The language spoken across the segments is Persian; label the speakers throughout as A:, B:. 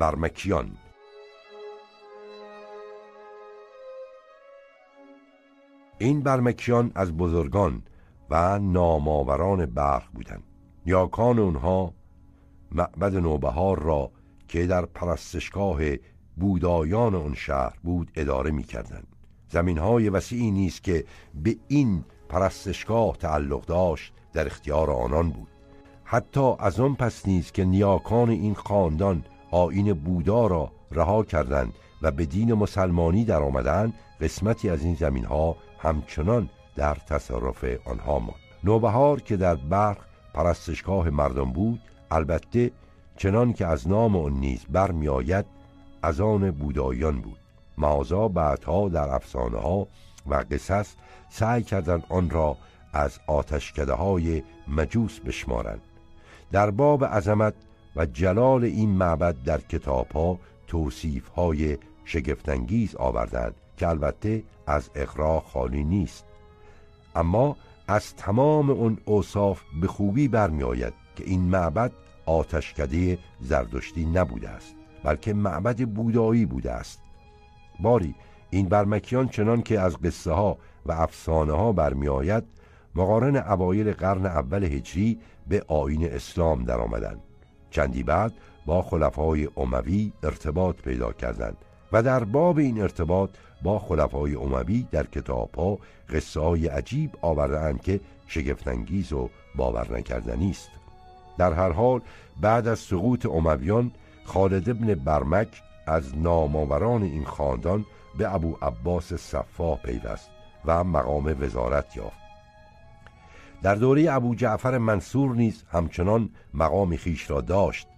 A: برمکیان این برمکیان از بزرگان و ناماوران برق بودند. نیاکان اونها معبد نوبهار را که در پرستشگاه بودایان آن شهر بود اداره می کردن. زمین های وسیعی نیست که به این پرستشگاه تعلق داشت در اختیار آنان بود. حتی از آن پس نیست که نیاکان این خاندان آین بودا را رها کردند و به دین مسلمانی در آمدن قسمتی از این زمین ها همچنان در تصرف آنها ماند. نوبهار که در برق پرستشگاه مردم بود البته چنان که از نام آن نیز برمیآید از آن بودایان بود. مازا بعدها در افسانه ها و قصص سعی کردند آن را از آتشکده های مجوس بشمارند. در باب عظمت و جلال این معبد در کتاب ها توصیف های شگفتانگیز آوردند که البته از اقرا خالی نیست اما از تمام اون اوصاف به خوبی برمیآید که این معبد آتشکده زردشتی نبوده است بلکه معبد بودایی بوده است باری این برمکیان چنان که از قصه ها و افسانه ها برمیآید مقارن اوایل قرن اول هجری به آین اسلام در آمدن. چندی بعد با خلفای اموی ارتباط پیدا کردند و در باب این ارتباط با خلفای اموی در کتاب ها قصه های عجیب آوردند که شگفتانگیز و باور نکردنی است در هر حال بعد از سقوط امویان خالد ابن برمک از نامآوران این خاندان به ابو عباس صفا پیوست و مقام وزارت یافت. در دوره ابو جعفر منصور نیز همچنان مقام خیش را داشت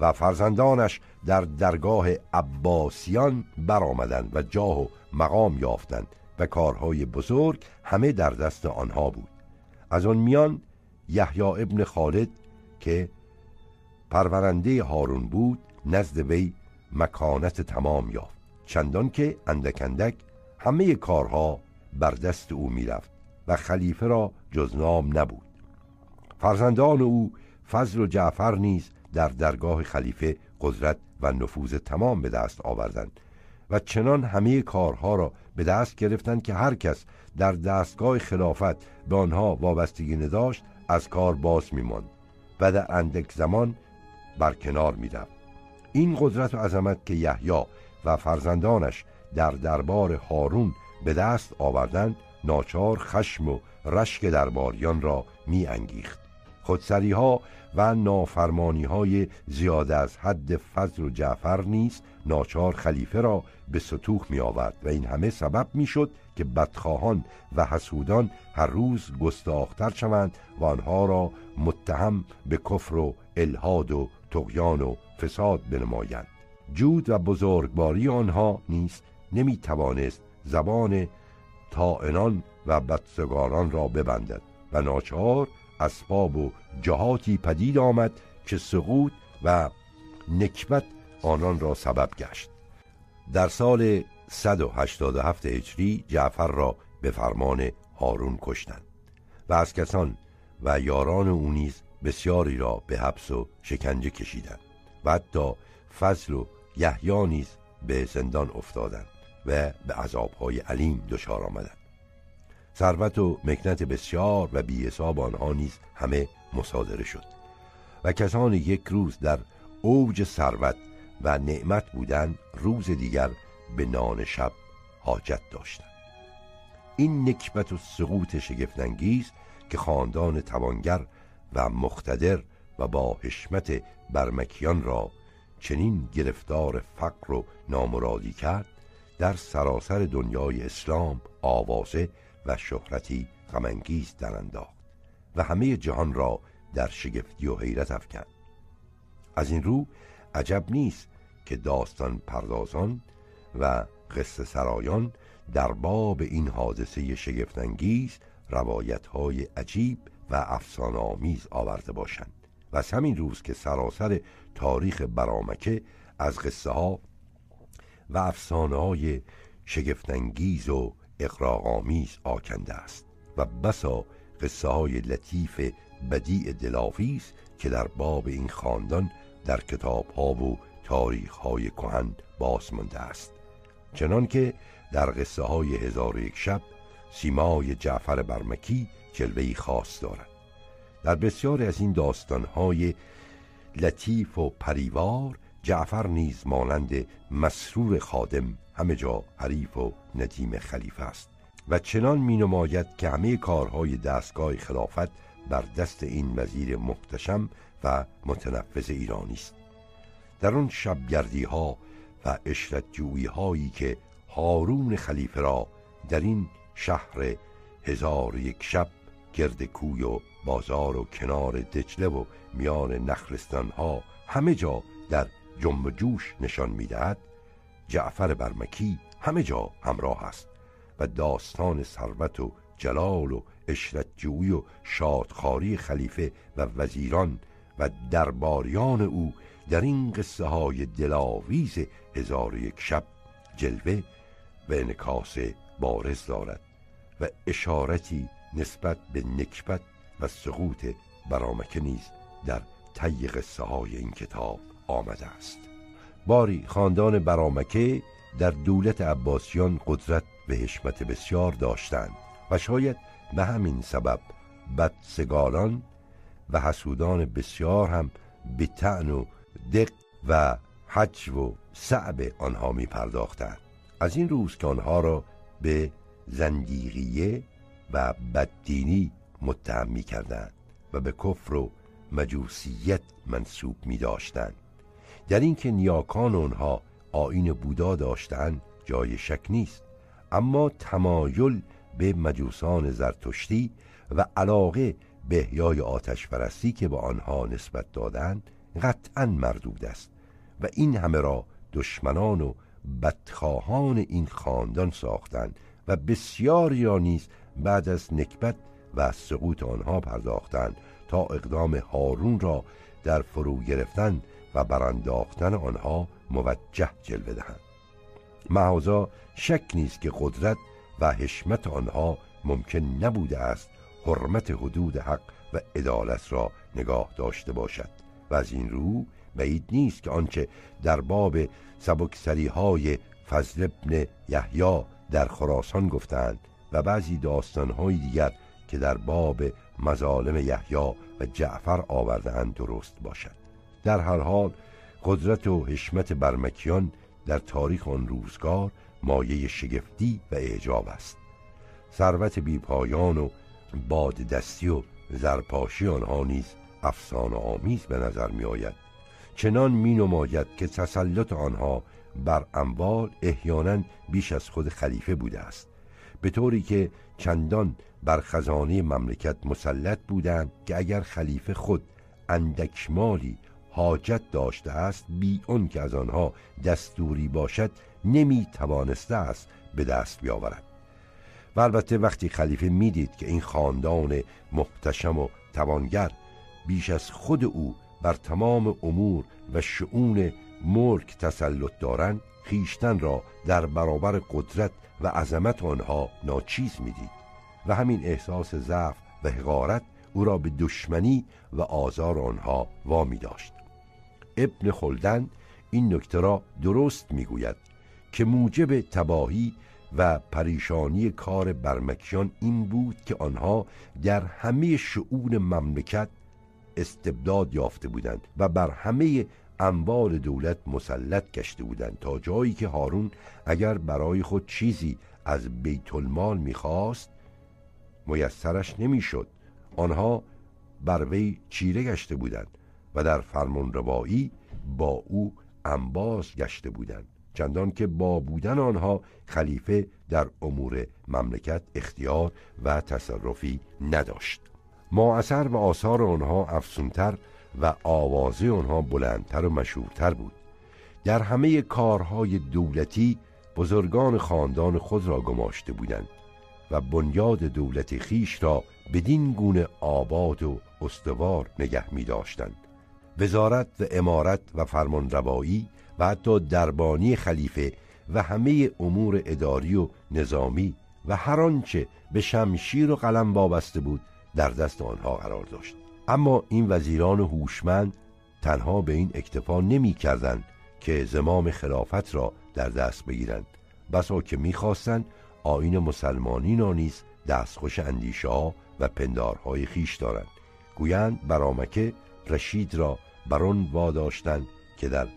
A: و فرزندانش در درگاه عباسیان برآمدند و جاه و مقام یافتند و کارهای بزرگ همه در دست آنها بود. از آن میان یحیی ابن خالد که پرورنده هارون بود نزد وی مکانت تمام یافت. چندان که اندکندک همه کارها بر دست او می‌رفت و خلیفه را جز نام نبود. فرزندان او فضل و جعفر نیز در درگاه خلیفه قدرت و نفوذ تمام به دست آوردند و چنان همه کارها را به دست گرفتند که هر کس در دستگاه خلافت به آنها وابستگی نداشت از کار باز میماند و در اندک زمان برکنار می‌رفت. این قدرت و عظمت که یحیی و فرزندانش در دربار هارون به دست آوردند ناچار خشم و رشک درباریان را می انگیخت خودسری ها و نافرمانی های زیاده از حد فضل و جعفر نیست ناچار خلیفه را به سطوح می آورد و این همه سبب می شد که بدخواهان و حسودان هر روز گستاختر شوند و آنها را متهم به کفر و الهاد و تقیان و فساد بنمایند. جود و بزرگواری آنها نیست نمی توانست زبان تائنان و بدسگاران را ببندد و ناچار اسباب و جهاتی پدید آمد که سقوط و نکبت آنان را سبب گشت. در سال 187 هجری جعفر را به فرمان هارون کشتند و از کسان و یاران او نیز بسیاری را به حبس و شکنجه کشیدند و حتی فضل و یحیی نیز به زندان افتادند. و به عذابهای علیم دچار آمدند. ثروت و مکنت بسیار و حساب آنها نیز همه مصادره شد و کسان یک روز در اوج ثروت و نعمت بودند روز دیگر به نان شب حاجت داشتند. این نکبت و سقوط شگفتانگیز که خاندان توانگر و مختدر و با حشمت برمکیان را چنین گرفتار فقر و نامرادی کرد در سراسر دنیای اسلام آوازه و شهرتی غمانگیز در انداخت و همه جهان را در شگفتی و حیرت افکند. از این رو عجب نیست که داستان پردازان و قصه سرایان در باب این حادثه شگفتانگیز روایت های عجیب و افسانه آمیز آورده باشند و از همین روز که سراسر تاریخ برامکه از قصه ها و افسانه های شگفتانگیز و اقراغامیز آکنده است. و بسا قصه های لطیف بدیع دلاویز که در باب این خاندان در کتاب ها و تاریخ های کهن باز است. چنان که در قصه های هزار یک شب سیمای جعفر برمکی جلوهی خاص دارد. در بسیاری از این داستانهای لطیف و پریوار جعفر نیز مانند مسرور خادم همه جا حریف و ندیم خلیفه است و چنان می نماید که همه کارهای دستگاه خلافت بر دست این وزیر محتشم و متنفذ ایرانی است. در آن شبگردی ها و اشرت هایی که هارون خلیفه را در این شهر هزار یک شب گرد کوی و بازار و کنار دجله و میان نخلستان ها همه جا در جنب جوش نشان می‌دهد جعفر برمکی همه جا همراه است و داستان ثروت و جلال و اشرت جویی و شادخاری خلیفه و وزیران و درباریان او در این قصه های دلاویز هزار یک شب جلوه و انکاس بارز دارد و اشارتی نسبت به نکبت و سقوط برامکه نیز در طی قصه های این کتاب آمده است. باری خاندان برامکه در دولت عباسیان قدرت و حشمت بسیار داشتند و شاید به همین سبب بدسگالان و حسودان بسیار هم به تعن و دق و حج و صعب آنها می پرداختند. از این روز که آنها را به زندیقیه و بددینی متهم می کردند و به کفر و مجوسیت منصوب می داشتند. در اینکه نیاکان آنها آین بودا داشتند جای شک نیست. اما تمایل به مجوسان زرتشتی و علاقه به احیای آتش پرستی که به آنها نسبت دادند قطعا مردود است و این همه را دشمنان و بدخواهان این خاندان ساختند و بسیاری را نیز بعد از نکبت و سقوط آنها پرداختند تا اقدام هارون را در فرو گرفتن و برانداختن آنها موجه جلوه دهند. معاذا شک نیست که قدرت و حشمت آنها ممکن نبوده است حرمت حدود حق و عدالت را نگاه داشته باشد و از این رو بعید نیست که آنچه در باب سبکسری های فضل ابن یحیی در خراسان گفتند و بعضی داستانهای دیگر که در باب مظالم یحیی و جعفر آوردهاند درست باشد. در هر حال قدرت و حشمت برمکیان در تاریخ آن روزگار مایه شگفتی و اعجاب است. ثروت بیپایان و باد دستی و زرپاشی آنها نیز افسانه آمیز به نظر می آید چنان می نماید که تسلط آنها بر اموال احیانا بیش از خود خلیفه بوده است. به طوری که چندان بر خزانه مملکت مسلط بودند که اگر خلیفه خود اندک مالی حاجت داشته است بی اون که از آنها دستوری باشد نمی توانسته است به دست بیاورد. و البته وقتی خلیفه می‌دید که این خاندان محتشم و توانگر بیش از خود او بر تمام امور و شعون ملک تسلط دارند خیشتن را در برابر قدرت و عظمت آنها ناچیز می‌دید و همین احساس ضعف و حقارت او را به دشمنی و آزار آنها وامی داشت. ابن خلدن این نکته را درست می‌گوید که موجب تباهی و پریشانی کار برمکیان این بود که آنها در همه شعون مملکت استبداد یافته بودند و بر همه اموال دولت مسلط گشته بودند تا جایی که هارون اگر برای خود چیزی از بیت المال می‌خواست میسرش نمی‌شد. آنها بر وی چیره گشته بودند. و در فرمان روایی با او انباز گشته بودند چندان که با بودن آنها خلیفه در امور مملکت اختیار و تصرفی نداشت. ما اثر و آثار آنها افسونتر و آوازه آنها بلندتر و مشهورتر بود. در همه کارهای دولتی بزرگان خاندان خود را گماشته بودند و بنیاد دولت خیش را بدین گونه آباد و استوار نگه می داشتند وزارت و امارت و فرمانروایی و حتی دربانی خلیفه و همه امور اداری و نظامی و هر آنچه به شمشیر و قلم وابسته بود در دست آنها قرار داشت. اما این وزیران هوشمند تنها به این اکتفا نمی کردن که زمام خلافت را در دست بگیرند. بسا که می‌خواستند آین مسلمانی را نیز دستخوش اندیشه ها و پندارهای خیش دارند. گویند برامکه رشید را بر آن واداشتند که در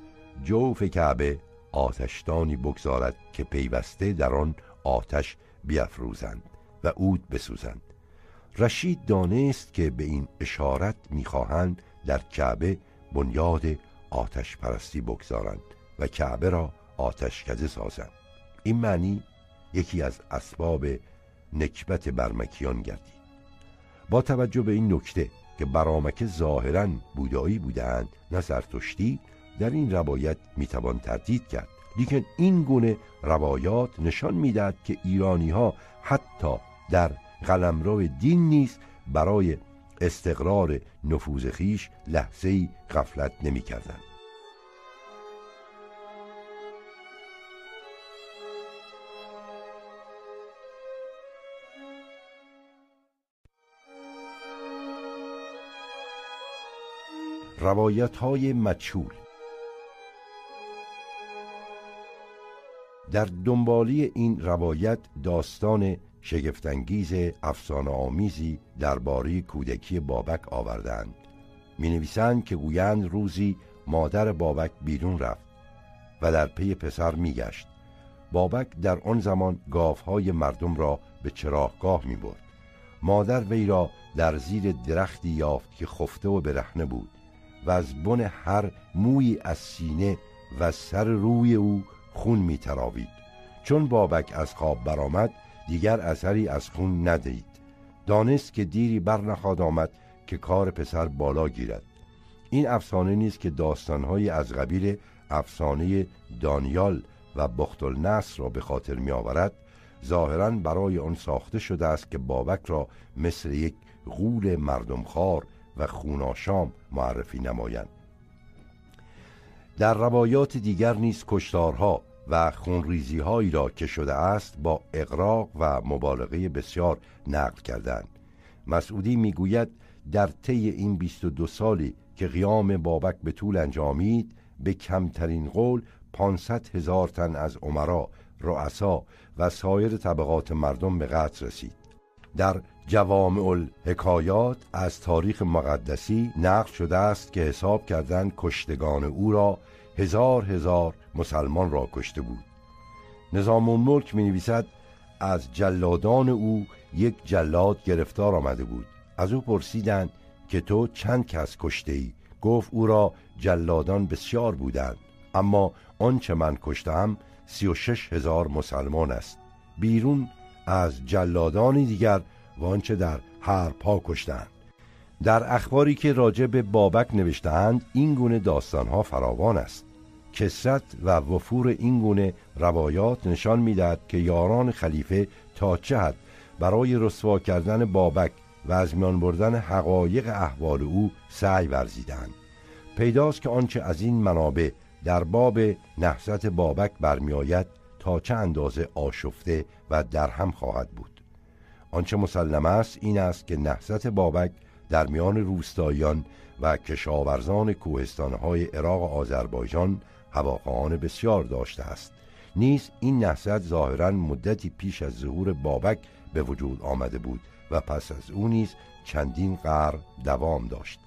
A: جوف کعبه آتشدانی بگذارد که پیوسته در آن آتش بیافروزند و عود بسوزند. رشید دانست که به این اشارت می‌خواهند در کعبه بنیاد آتش پرستی بگذارند و کعبه را آتشکده سازند. این معنی یکی از اسباب نکبت برمکیان گردید. با توجه به این نکته که برامکه ظاهرا بودایی بودند نه زرتشتی در این روایت می‌توان تردید کرد لیکن این گونه روایات نشان می‌دهد که ایرانی ها حتی در قلمرو دین نیست برای استقرار نفوذ خیش لحظه غفلت نمی کردن. روایت های مچول در دنبالی این روایت داستان شگفتانگیز افسانه آمیزی درباره کودکی بابک آوردند. می نویسند که گویند روزی مادر بابک بیرون رفت و در پی پسر می گشت بابک در آن زمان گاوهای مردم را به چراغگاه می برد مادر وی را در زیر درختی یافت که خفته و برهنه بود. و از بن هر موی از سینه و سر روی او خون می تراوید. چون بابک از خواب برآمد دیگر اثری از خون ندید. دانست که دیری بر نخواد آمد که کار پسر بالا گیرد. این افسانه نیست که داستانهایی از قبیل افسانه دانیال و بخت النصر را به خاطر می آورد ظاهرا برای آن ساخته شده است که بابک را مثل یک غول مردمخوار و خوناشام معرفی نمایند. در روایات دیگر نیز کشتارها و خونریزی هایی را که شده است با اقراق و مبالغه بسیار نقل کردند. مسعودی می‌گوید در طی این 22 سالی که قیام بابک به طول انجامید به کمترین قول 500 هزار تن از عمرا، رؤسا و سایر طبقات مردم به قتل رسید. در جوامع الحکایات از تاریخ مقدسی نقل شده است که حساب کردند کشتگان او را هزار هزار مسلمان را کشته بود. نظام الملک می نویسد از جلادان او یک جلاد گرفتار آمده بود. از او پرسیدند که تو چند کس کشته ای گفت او را جلادان بسیار بودند اما آنچه من کشتم سی و شش هزار مسلمان است. بیرون از جلادانی دیگر و آنچه در هر پا کشتند. در اخباری که راجع به بابک نوشتهاند این گونه داستانها فراوان است. کسرت و وفور این گونه روایات نشان می‌دهد که یاران خلیفه تا چه حد برای رسوا کردن بابک و از میان بردن حقایق احوال او سعی ورزیدند پیداست که آنچه از این منابع در باب نحست بابک برمیآید تا چه اندازه آشفته و درهم خواهد بود. آنچه مسلم است این است که نحست بابک در میان روستاییان و کشاورزان کوهستانهای عراق و آذربایجان هواخواهان بسیار داشته است. نیز این نهضت ظاهرا مدتی پیش از ظهور بابک به وجود آمده بود و پس از او نیز چندین قرن دوام داشت.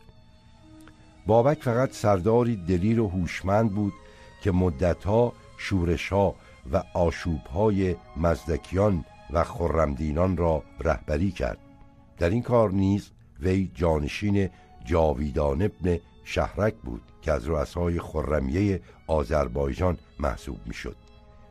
A: بابک فقط سرداری دلیر و هوشمند بود که مدتها شورشها و آشوبهای مزدکیان و خرمدینان را رهبری کرد. در این کار نیز وی جانشین جاویدان ابن شهرک بود که از رؤسای خرمیه آذربایجان محسوب می‌شد.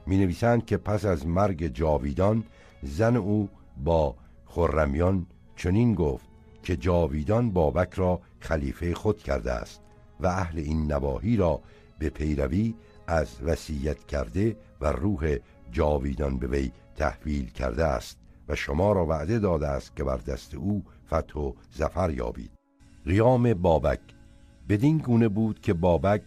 A: می نویسند که پس از مرگ جاویدان زن او با خرمیان چنین گفت که جاویدان بابک را خلیفه خود کرده است و اهل این نواحی را به پیروی از وصیت کرده و روح جاویدان به وی تحویل کرده است و شما را وعده داده است که بر دست او فتح و زفر یابید. قیام بابک. بدین گونه بود که بابک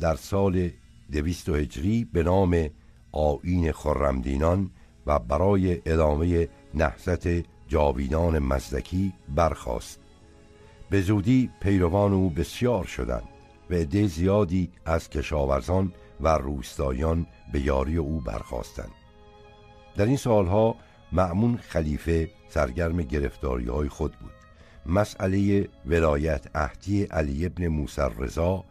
A: در سال دویست هجری به نام آین خرمدینان و برای ادامه نهضت جاویدان مزدکی برخاست. به زودی پیروان او بسیار شدند و عده زیادی از کشاورزان و روستایان به یاری او برخواستند در این سالها معمون خلیفه سرگرم گرفتاری های خود بود. مسئله ولایت اهدی علی ابن موسی رضا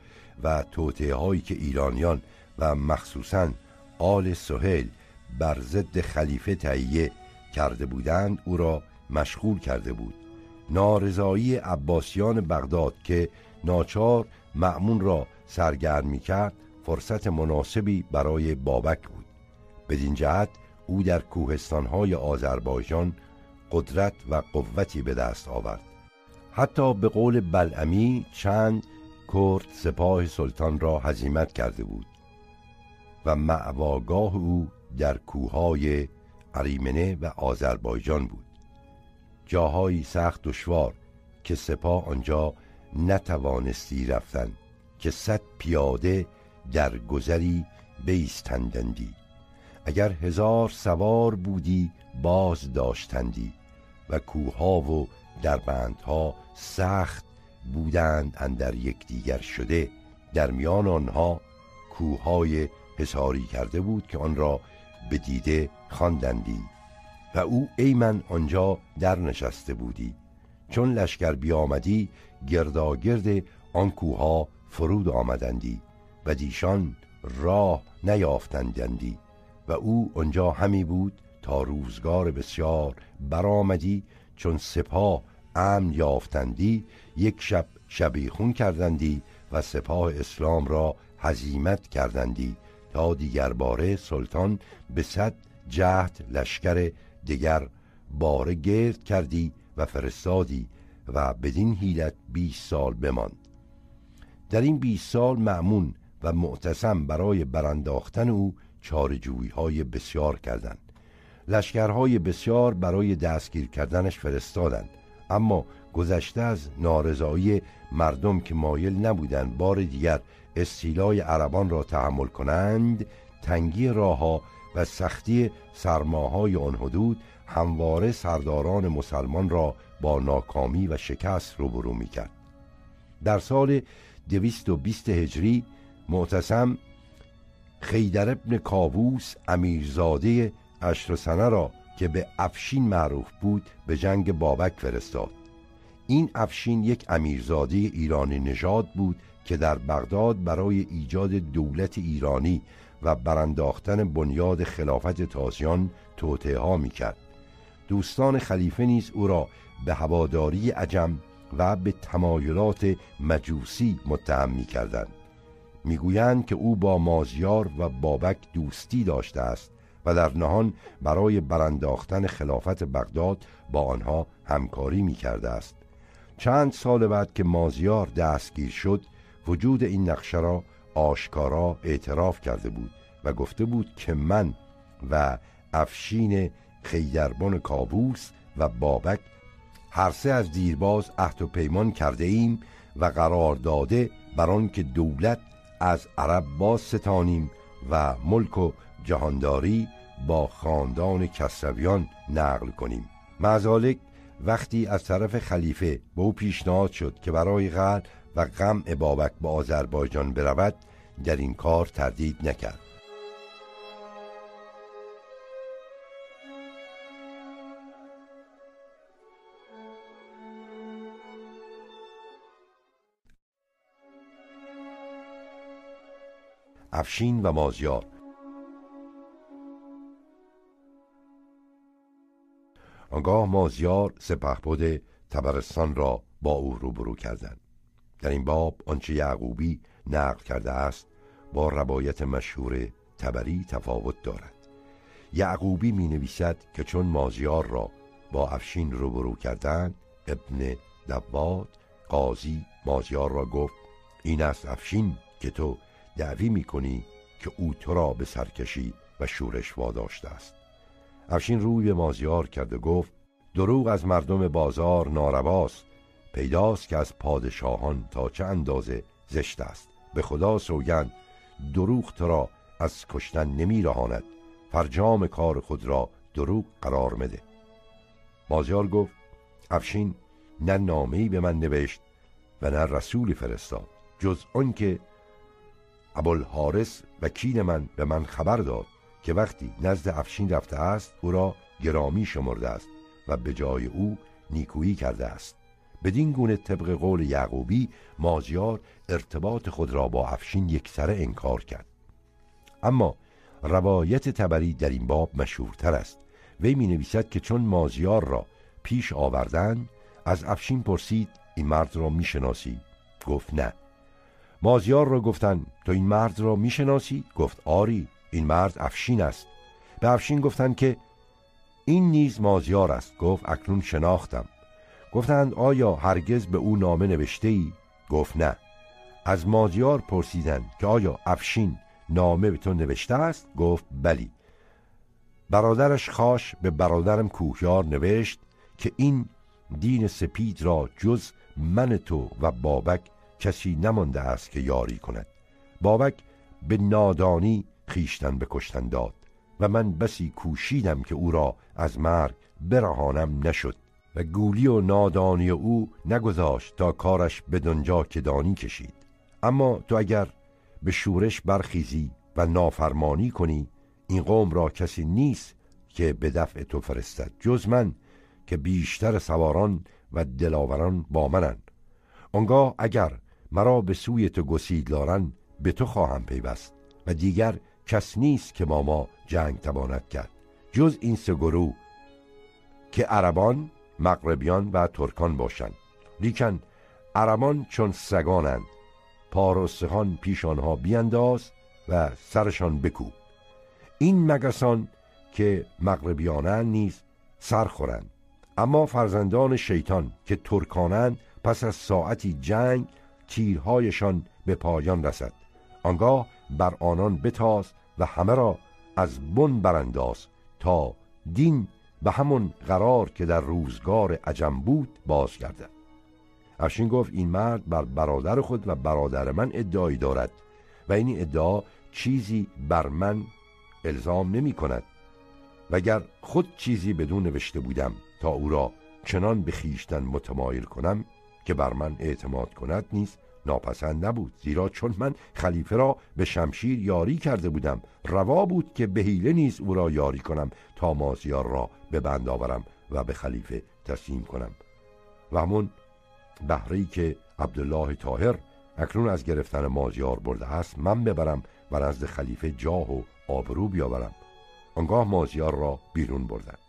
A: و توطعه هایی که ایرانیان و مخصوصا آل سهیل بر ضد خلیفه تهیه کرده بودند او را مشغول کرده بود. نارضایی عباسیان بغداد که ناچار معمون را سرگرم می کرد فرصت مناسبی برای بابک بود. بدین جهت او در کوهستانهای آذربایجان قدرت و قوتی به دست آورد. حتی به قول بلعمی چند کرد سپاه سلطان را هزیمت کرده بود و معواگاه او در کوههای عریمنه و آذربایجان بود. جاهایی سخت دشوار که سپاه آنجا نتوانستی رفتن که صد پیاده در گذری بیستندندی. اگر هزار سوار بودی باز داشتندی و کوها و دربندها سخت بودند اندر یکدیگر شده در میان آنها کوههای حساری کرده بود که آن را به دیده خواندندی و او ای من آنجا در نشسته بودی. چون لشکر بیامدی گرداگرد آن کوها فرود آمدندی و دیشان راه نیافتندندی و او آنجا همی بود تا روزگار بسیار برآمدی چون سپاه امن یافتندی یک شب شبیخون کردندی و سپاه اسلام را هزیمت کردندی تا دیگر باره سلطان به صد جهد لشکر دیگر باره گرد کردی و فرستادی و بدین حیلت 20 سال بماند. در این 20 سال معمون و معتصم برای برانداختن او چارجویی های بسیار کردند. لشکرهای بسیار برای دستگیر کردنش فرستادند. اما گذشته از نارضایی مردم که مایل نبودند بار دیگر استیلای عربان را تحمل کنند تنگی راهها و سختی سرماهای آن حدود همواره سرداران مسلمان را با ناکامی و شکست روبرو می کرد در سال دویست و بیست هجری معتصم خیدر ابن کاووس امیرزاده اشر سنه را که به افشین معروف بود به جنگ بابک فرستاد این افشین یک امیرزاده ایرانی نژاد بود که در بغداد برای ایجاد دولت ایرانی و برانداختن بنیاد خلافت تازیان توطعه ها می کرد. دوستان خلیفه نیز او را به هواداری عجم و به تمایلات مجوسی متهم می کردند. می‌گویند که او با مازیار و بابک دوستی داشته است و در نهان برای برانداختن خلافت بغداد با آنها همکاری می کرده است. چند سال بعد که مازیار دستگیر شد وجود این نقشه را آشکارا اعتراف کرده بود و گفته بود که من و افشین خیدربان کابوس و بابک هر سه از دیرباز عهد و پیمان کرده ایم و قرار داده بر که دولت از عرب باز ستانیم و ملک و جهانداری با خاندان کسرویان نقل کنیم. معزالک وقتی از طرف خلیفه به او پیشنهاد شد که برای غل و غم بابک به آذربایجان برود در این کار تردید نکرد. افشین و مازیار. آنگاه مازیار سپهبد تبرستان را با او روبرو کردند. در این باب آنچه یعقوبی نقل کرده است با روایت مشهور تبری تفاوت دارد. یعقوبی می نویسد که چون مازیار را با افشین روبرو کردند ابن دواد قاضی مازیار را گفت این است افشین که تو دعوی می کنی که او تو را به سرکشی و شورش واداشته است. افشین روی به مازیار کرد و گفت دروغ از مردم بازار نارواست پیداست که از پادشاهان تا چه اندازه زشت است. به خدا سوگند دروغ تو را از کشتن نمی رهاند فرجام کار خود را دروغ قرار مده. مازیار گفت افشین نه نامه‌ای به من نوشت و نه رسولی فرستاد جز آنکه ابوالحارس وکیل من به من خبر داد که وقتی نزد افشین رفته است او را گرامی شمرده است و به جای او نیکویی کرده است. بدین گونه طبق قول یعقوبی مازیار ارتباط خود را با افشین یکسره انکار کرد. اما روایت تبری در این باب مشهورتر است. وی می نویسد که چون مازیار را پیش آوردن از افشین پرسید این مرد را می‌شناسی؟ گفت نه. مازیار را گفتند تو این مرد را می‌شناسی؟ گفت آری این مرد افشین است. به افشین گفتند که این نیز مازیار است. گفت اکنون شناختم. گفتند آیا هرگز به او نامه نوشته ای؟ گفت نه. از مازیار پرسیدند که آیا افشین نامه به تو نوشته است؟ گفت بلی. برادرش خاش به برادرم کوهیار نوشت که این دین سپید را جز من تو و بابک کسی نمانده است که یاری کند. بابک به نادانی خیشتن بکشتن داد و من بسی کوشیدم که او را از مرگ برهانم نشد و گولی و نادانی او نگذاشت تا کارش به دنجا که دانی کشید. اما تو اگر به شورش برخیزی و نافرمانی کنی این قوم را کسی نیست که به دفع تو فرستد جز من که بیشتر سواران و دلاوران با منند. آنگاه اگر مرا به سوی تو گسید دارن به تو خواهم پیوست و دیگر کس نیست که با ما جنگ تواند کرد جز این سه گروه که عربان مغربیان و ترکان باشند. لیکن عربان چون سگانند پار پیش آنها بینداز و سرشان بکوب. این مگسان که مغربیانند نیز سر خورند. اما فرزندان شیطان که ترکانند پس از ساعتی جنگ تیرهایشان به پایان رسد. آنگاه بر آنان بتاز و همه را از بن برانداز تا دین به همون قرار که در روزگار عجم بود بازگردد. افشین گفت این مرد بر برادر خود و برادر من ادعایی دارد و این ادعا چیزی بر من الزام نمی کند. وگر خود چیزی بدون نوشته بودم تا او را چنان به خیشتن متمایل کنم که بر من اعتماد کند نیست ناپسند نبود. زیرا چون من خلیفه را به شمشیر یاری کرده بودم روا بود که به حیله نیز او را یاری کنم تا مازیار را به بند آورم و به خلیفه تسلیم کنم. و همون بهری که عبدالله تاهر اکنون از گرفتن مازیار برده است من ببرم و نزد خلیفه جاه و آبرو بیاورم. آنگاه مازیار را بیرون بردند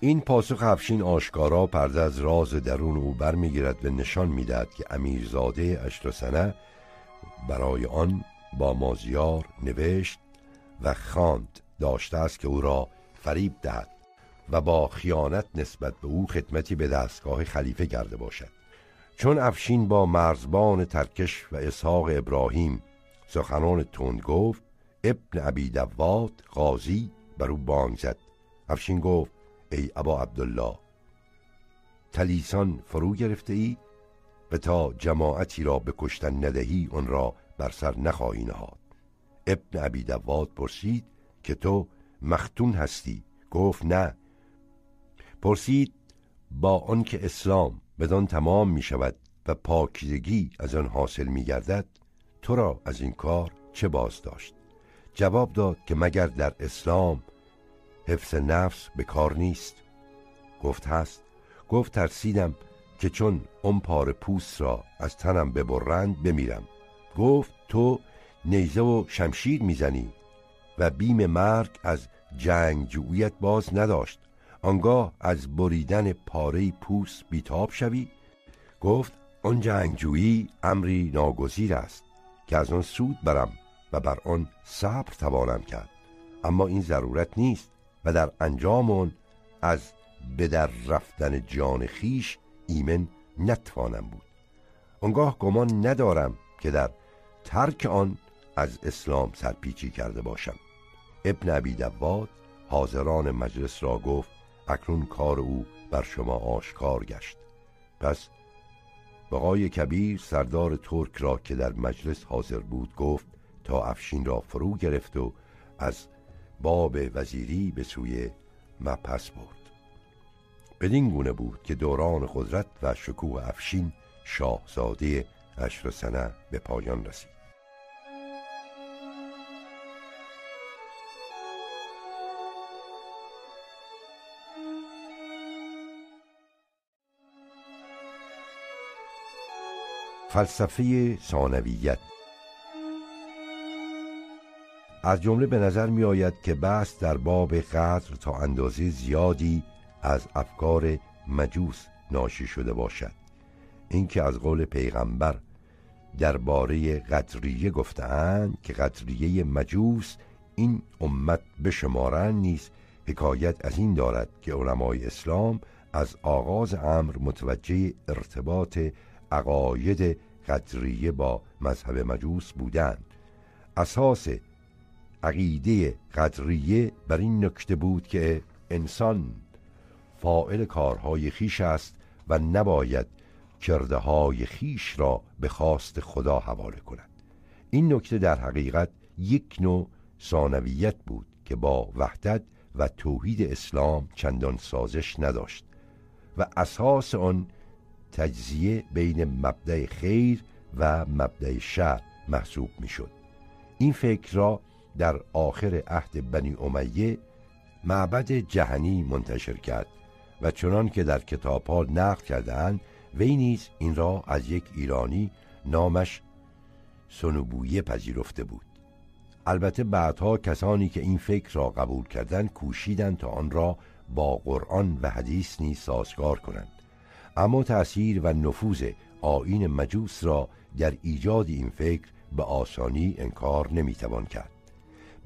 A: این پاسخ افشین آشکارا پرده از راز درون او برمیگیرد و نشان می‌دهد که امیرزاده اشترسنه برای آن با مازیار نوشت و خواند داشته است که او را فریب دهد و با خیانت نسبت به او خدمتی به دستگاه خلیفه کرده باشد. چون افشین با مرزبان ترکش و اسحاق ابراهیم سخنان تند گفت ابن ابی دواد قاضی بر او بانگ زد. افشین گفت ای ابا عبدالله. تلیسان فرو گرفته ای و تا جماعتی را به کشتن ندهی آن را بر سر نخواهی نهاد. ابن ابی دواد پرسید که تو مختون هستی؟ گفت نه. پرسید با آنکه اسلام بدان تمام می شود و پاکیزگی از آن حاصل می گردد تو را از این کار چه باز داشت؟ جواب داد که مگر در اسلام حفظ نفس به کار نیست. گفت هست. گفت ترسیدم که چون اون پار پوست را از تنم ببرند بمیرم. گفت تو نیزه و شمشیر می‌زنی و بیم مرگ از جنگجویت باز نداشت. آنگاه از بریدن پاره پوست بیتاب شوی؟ گفت آن جنگجویی امری ناگزیر است که از آن سود برم و بر آن صبر توانم کرد. اما این ضرورت نیست. و در انجام از به در رفتن جان خیش ایمن نتوانم بود. آنگاه گمان ندارم که در ترک آن از اسلام سرپیچی کرده باشم. ابن عبی دواد حاضران مجلس را گفت اکنون کار او بر شما آشکار گشت. پس بقای کبیر سردار ترک را که در مجلس حاضر بود گفت تا افشین را فرو گرفت و از باب وزیری به سوی مپس برد. بدین گونه بود که دوران قدرت و شکوه افشین شاهزاده عشر سنه به پایان رسید. فلسفه ثانویت از جمله به نظر می آید که بحث در باب قدر تا اندازه زیادی از افکار مجوس ناشی شده باشد. اینکه از قول پیغمبر درباره قدریه گفتهاند که قدریه مجوس این امت به شمارن نیست حکایت از این دارد که علمای اسلام از آغاز امر متوجه ارتباط عقاید قدریه با مذهب مجوس بودند. اساس عقیده قدریه بر این نکته بود که انسان فائل کارهای خیش است و نباید کرده های خیش را به خواست خدا حواله کند. این نکته در حقیقت یک نوع ثانویت بود که با وحدت و توحید اسلام چندان سازش نداشت و اساس آن تجزیه بین مبدع خیر و مبدع شر محسوب می‌شد. این فکر را در آخر عهد بنی امیه معبد جهنی منتشر کرد و چنان که در کتاب ها نقل کردهاند وی نیز این را از یک ایرانی نامش سنوبویه پذیرفته بود. البته بعدها کسانی که این فکر را قبول کردند کوشیدند تا آن را با قرآن و حدیث نیز سازگار کنند. اما تأثیر و نفوذ آین مجوس را در ایجاد این فکر به آسانی انکار نمی‌توان کرد.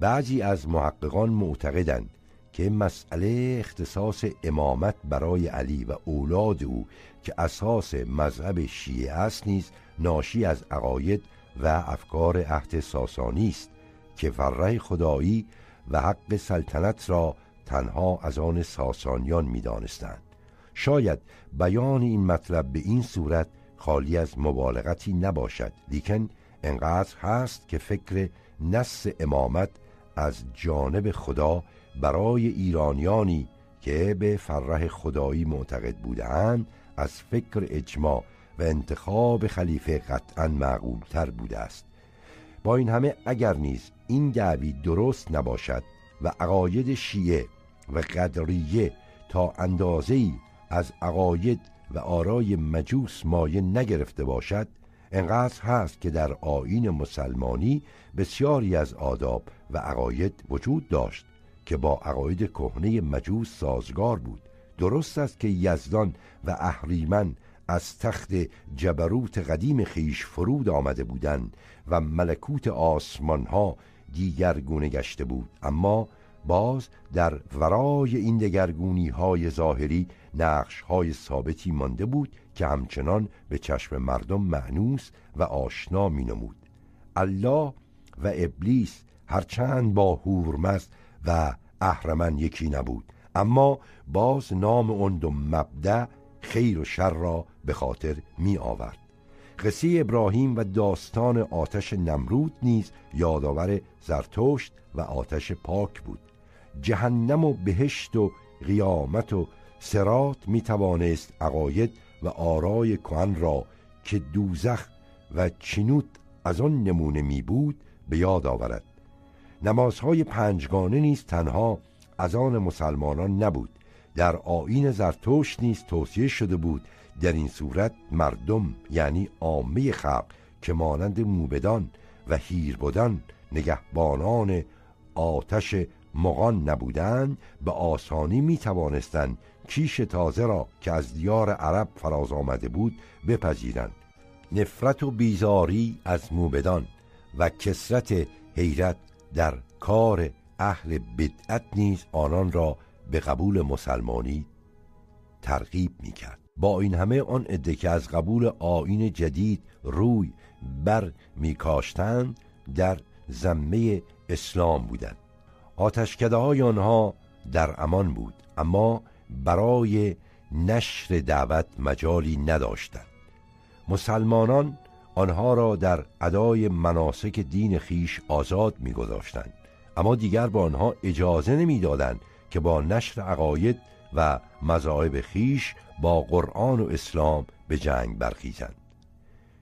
A: بعضی از محققان معتقدند که مسئله اختصاص امامت برای علی و اولاد او که اساس مذهب شیعه است نیز ناشی از عقاید و افکار عهد ساسانی است که فره خدایی و حق سلطنت را تنها از آن ساسانیان می‌دانستند. شاید بیان این مطلب به این صورت خالی از مبالغتی نباشد لیکن انقدر هست که فکر نس امامت از جانب خدا برای ایرانیانی که به فرح خدایی معتقد بودند از فکر اجماع و انتخاب خلیفه قطعا معقولتر بوده است. با این همه اگر نیز این دعوی درست نباشد و عقاید شیعه و قدریه تا اندازه‌ای از عقاید و آرای مجوس مایه نگرفته باشد انقدر هست که در آین مسلمانی بسیاری از آداب و عقاید وجود داشت که با عقاید کهنه مجوس سازگار بود. درست است که یزدان و اهریمن از تخت جبروت قدیم خیش فرود آمده بودند و ملکوت آسمان ها دیگرگونه گشته بود. اما باز در ورای این دگرگونی های ظاهری نقش های ثابتی مانده بود که همچنان به چشم مردم معنوس و آشنا می نمود الله و ابلیس هرچند با هورمز و اهرمن یکی نبود اما باز نام اون دو مبدع خیر و شر را به خاطر می آورد قصه ابراهیم و داستان آتش نمرود نیز یادآور زرتشت و آتش پاک بود. جهنم و بهشت و قیامت و سرات می توانست عقاید و آرای کهن را که دوزخ و چینوت از آن نمونه می بود به یاد آورد. نمازهای پنجگانه نیز تنها از آن مسلمانان نبود. در آین زرتشت نیز توصیه شده بود در این صورت مردم یعنی عامه خلق که مانند موبدان و هیربدان نگهبانان آتش مغان نبودند به آسانی می توانستند کیش تازه را که از دیار عرب فراز آمده بود بپذیرند. نفرت و بیزاری از موبدان و کسرت حیرت در کار اهل بدعت نیز آنان را به قبول مسلمانی ترغیب می کرد با این همه آن عده که از قبول آین جدید روی بر می کاشتند در زمه اسلام بودند. آتشکده های آنها در امان بود اما برای نشر دعوت مجالی نداشتند. مسلمانان آنها را در ادای مناسک دین خیش آزاد میگذاشتند. اما دیگر با آنها اجازه نمی‌دادند که با نشر عقاید و مذاهب خیش با قرآن و اسلام به جنگ برخیزند.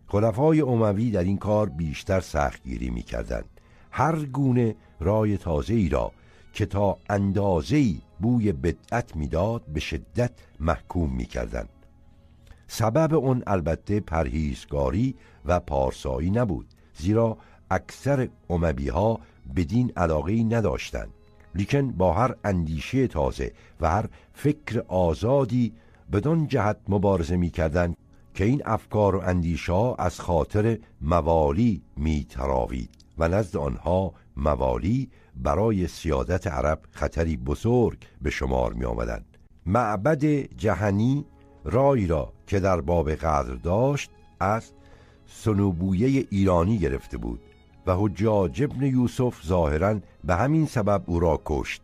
A: خلفای اموی در این کار بیشتر سختگیری می‌کردند. هر گونه رای تازه ای را که تا اندازه بوی بدعت می‌داد به شدت محکوم می‌کردند. سبب اون البته پرهیزگاری و پارسایی نبود زیرا اکثر امبی ها بدین علاقه نداشتند لیکن با هر اندیشه تازه و هر فکر آزادی بدون جهت مبارزه می کردن که این افکار و اندیشه ها از خاطر موالی می تراوید و نزد آنها موالی برای سیادت عرب خطری بزرگ به شمار می آمدن. معبد جهنی رای را که در باب قدر داشت از سنوبویه ایرانی گرفته بود و حجاج ابن یوسف ظاهرا به همین سبب او را کشت.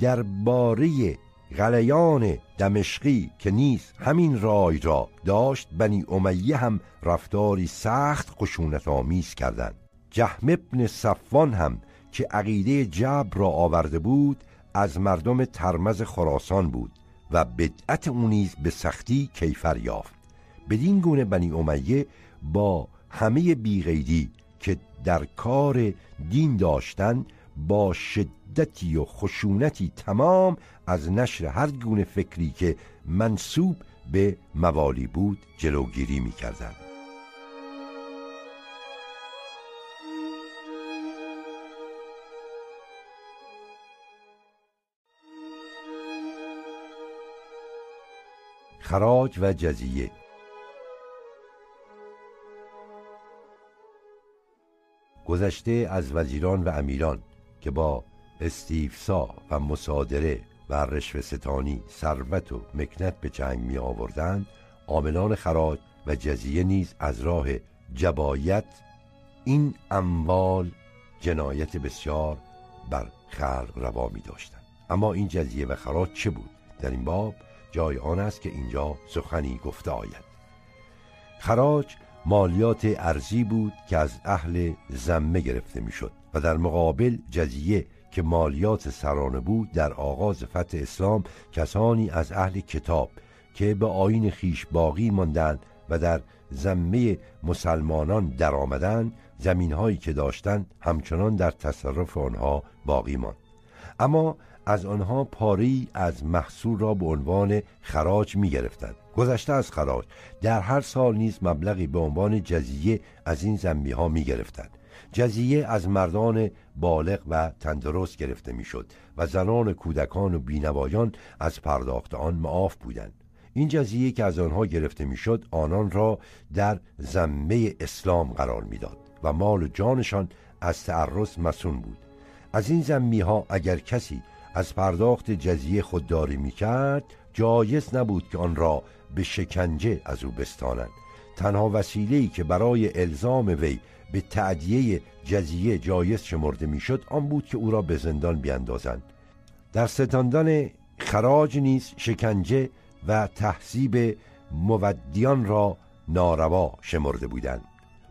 A: درباره غلیان دمشقی که نیست همین رای را داشت بنی امیه هم رفتاری سخت خشونت آمیز کردند. جهم ابن صفوان هم که عقیده جبر را آورده بود از مردم ترمز خراسان بود و بدعت او نیز به سختی کیفر یافت. بدین گونه بنی امیه با همه بیغیدی که در کار دین داشتن با شدتی و خشونتی تمام از نشر هر گونه فکری که منصوب به موالی بود جلوگیری می کردن. خراج و جزیه گذشته از وزیران و امیران که با استیفسا و مصادره و رشوه ستانی ثروت و مکنت به جنگ می آوردند عاملان خراج و جزیه نیز از راه جبایت این اموال جنایت بسیار بر خلق روا می داشتند. اما این جزیه و خراج چه بود؟ در این باب جای آن است که اینجا سخنی گفته آید. خراج مالیات ارزی بود که از اهل زمه گرفته می‌شد و در مقابل جزیه که مالیات سرانه بود در آغاز فتح اسلام کسانی از اهل کتاب که به آین خیش باقی ماندند و در زمه مسلمانان در آمدن زمین هایی که داشتند همچنان در تصرف آنها باقی ماند. اما از آنها پاری از محصول را به عنوان خراج می گرفتند گذشته از خراج در هر سال نیز مبلغی به عنوان جزیه از این زنبی ها می گرفتند جزیه از مردان بالغ و تندرست گرفته می‌شد و زنان کودکان و بینوایان از پرداخت آن معاف بودند. این جزیه که از آنها گرفته می‌شد آنان را در زمه اسلام قرار می‌داد و مال و جانشان از تعرض مسون بود. از این زمی ها اگر کسی از پرداخت جزیه خودداری می‌کرد جایز نبود که آن را به شکنجه از او بستانند. تنها وسیله‌ای که برای الزام وی به تعدیه جزیه جایز شمرده می‌شد آن بود که او را به زندان بیاندازند در ستاندن خراج نیز شکنجه و تحصیب مودیان را ناروا شمرده بودند.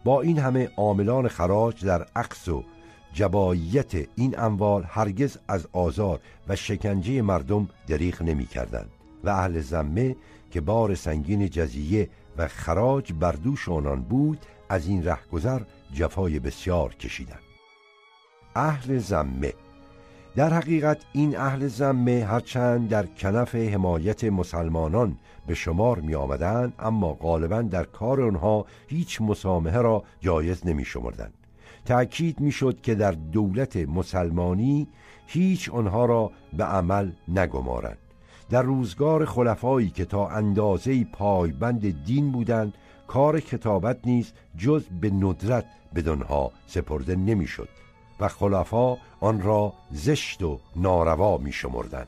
A: با این همه عاملان خراج در عکس و جبایت این اموال هرگز از آزار و شکنجه مردم دریغ نمی کردند و اهل زمه که بار سنگین جزیه و خراج بر دوش آنان بود از این رهگذر جفای بسیار کشیدند اهل زمه در حقیقت این اهل زمه هرچند در کنف حمایت مسلمانان به شمار می آمدن اما غالبا در کار آنها هیچ مسامحه را جایز نمی شمردن. تأکید می شد که در دولت مسلمانی هیچ آنها را به عمل نگمارند در روزگار خلفایی که تا اندازه پایبند دین بودند کار کتابت نیز جز به ندرت بدانها سپرده نمی‌شد و خلفا آن را زشت و ناروا می شمردن.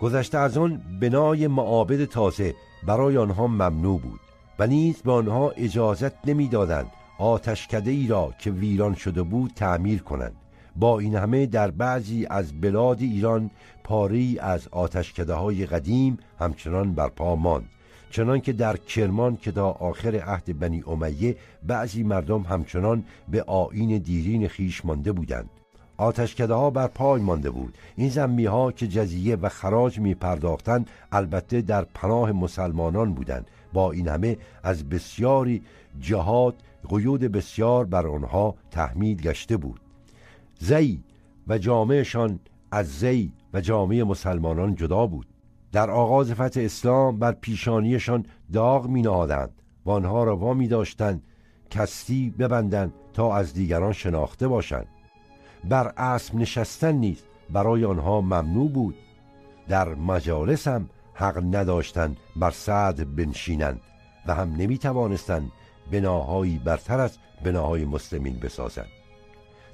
A: گذشته از آن بنای معابد تازه برای آنها ممنوع بود و نیز به آنها اجازت نمی‌دادند آتشکده ای را که ویران شده بود تعمیر کنند. با این همه در بعضی از بلاد ایران پاری از آتشکده های قدیم همچنان برپا ماند. چنان که در کرمان که تا آخر عهد بنی امیه بعضی مردم همچنان به آین دیرین خیش مانده بودند. آتشکده ها بر پای مانده بود. این زمی ها که جزیه و خراج می پرداختند البته در پناه مسلمانان بودند. با این همه از بسیاری جهاد قیود بسیار بر آنها تحمیل گشته بود. زی و جامعشان از زی و جامعه مسلمانان جدا بود. در آغاز فتح اسلام بر پیشانیشان داغ می نهادند و آنها را وامی داشتند کستی ببندند تا از دیگران شناخته باشند. بر اسب نشستن نیست برای آنها ممنوع بود. در مجالس هم حق نداشتند بر سعد بنشینند و هم نمی توانستند بناهایی برتر از بناهای مسلمین بسازند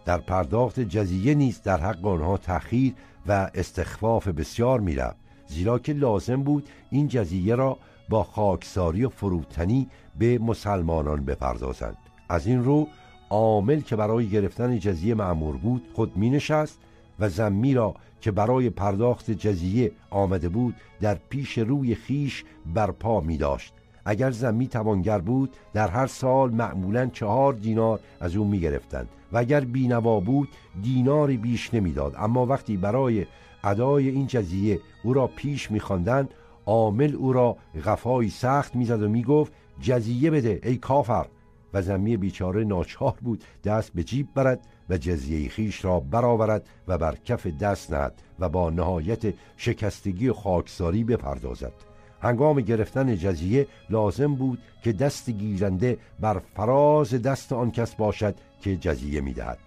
A: در پرداخت جزیه نیز در حق آنها تأخیر و استخفاف بسیار می‌رفت زیرا که لازم بود این جزیه را با خاکساری و فروتنی به مسلمانان بپردازند. از این رو عامل که برای گرفتن جزیه معمور بود خود می نشست و زمی را که برای پرداخت جزیه آمده بود در پیش روی خیش برپا می داشت اگر زمی توانگر بود در هر سال معمولا چهار دینار از او می گرفتند. و اگر بینوا بود دیناری بیش نمی‌داد اما وقتی برای ادای این جزیه او را پیش میخواندند عامل او را غفایی سخت می‌زد و می‌گفت جزیه بده ای کافر. و زمی بیچاره ناچار بود دست به جیب برد و جزیه خیش را برآورد و بر کف دست نهد و با نهایت شکستگی و خاکساری بپردازد. هنگام گرفتن جزیه لازم بود که دست گیرنده بر فراز دست آن کس باشد که جزیه می‌دهد.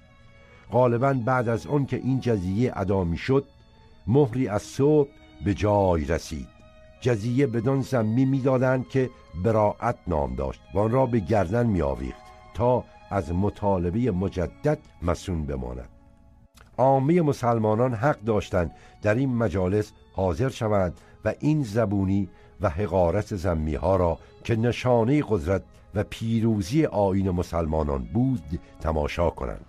A: غالبا بعد از آن که این جزیه ادا می‌شد مهری از صبح به جای رسید. جزیه بدان زمی می‌دادند که براعت نام داشت و آن را به گردن می تا از مطالبه مجدد مسون بماند. عامه مسلمانان حق داشتند در این مجالس حاضر شوند و این زبونی و حقارت زمی ها را که نشانه قدرت و پیروزی آین مسلمانان بود تماشا کنند.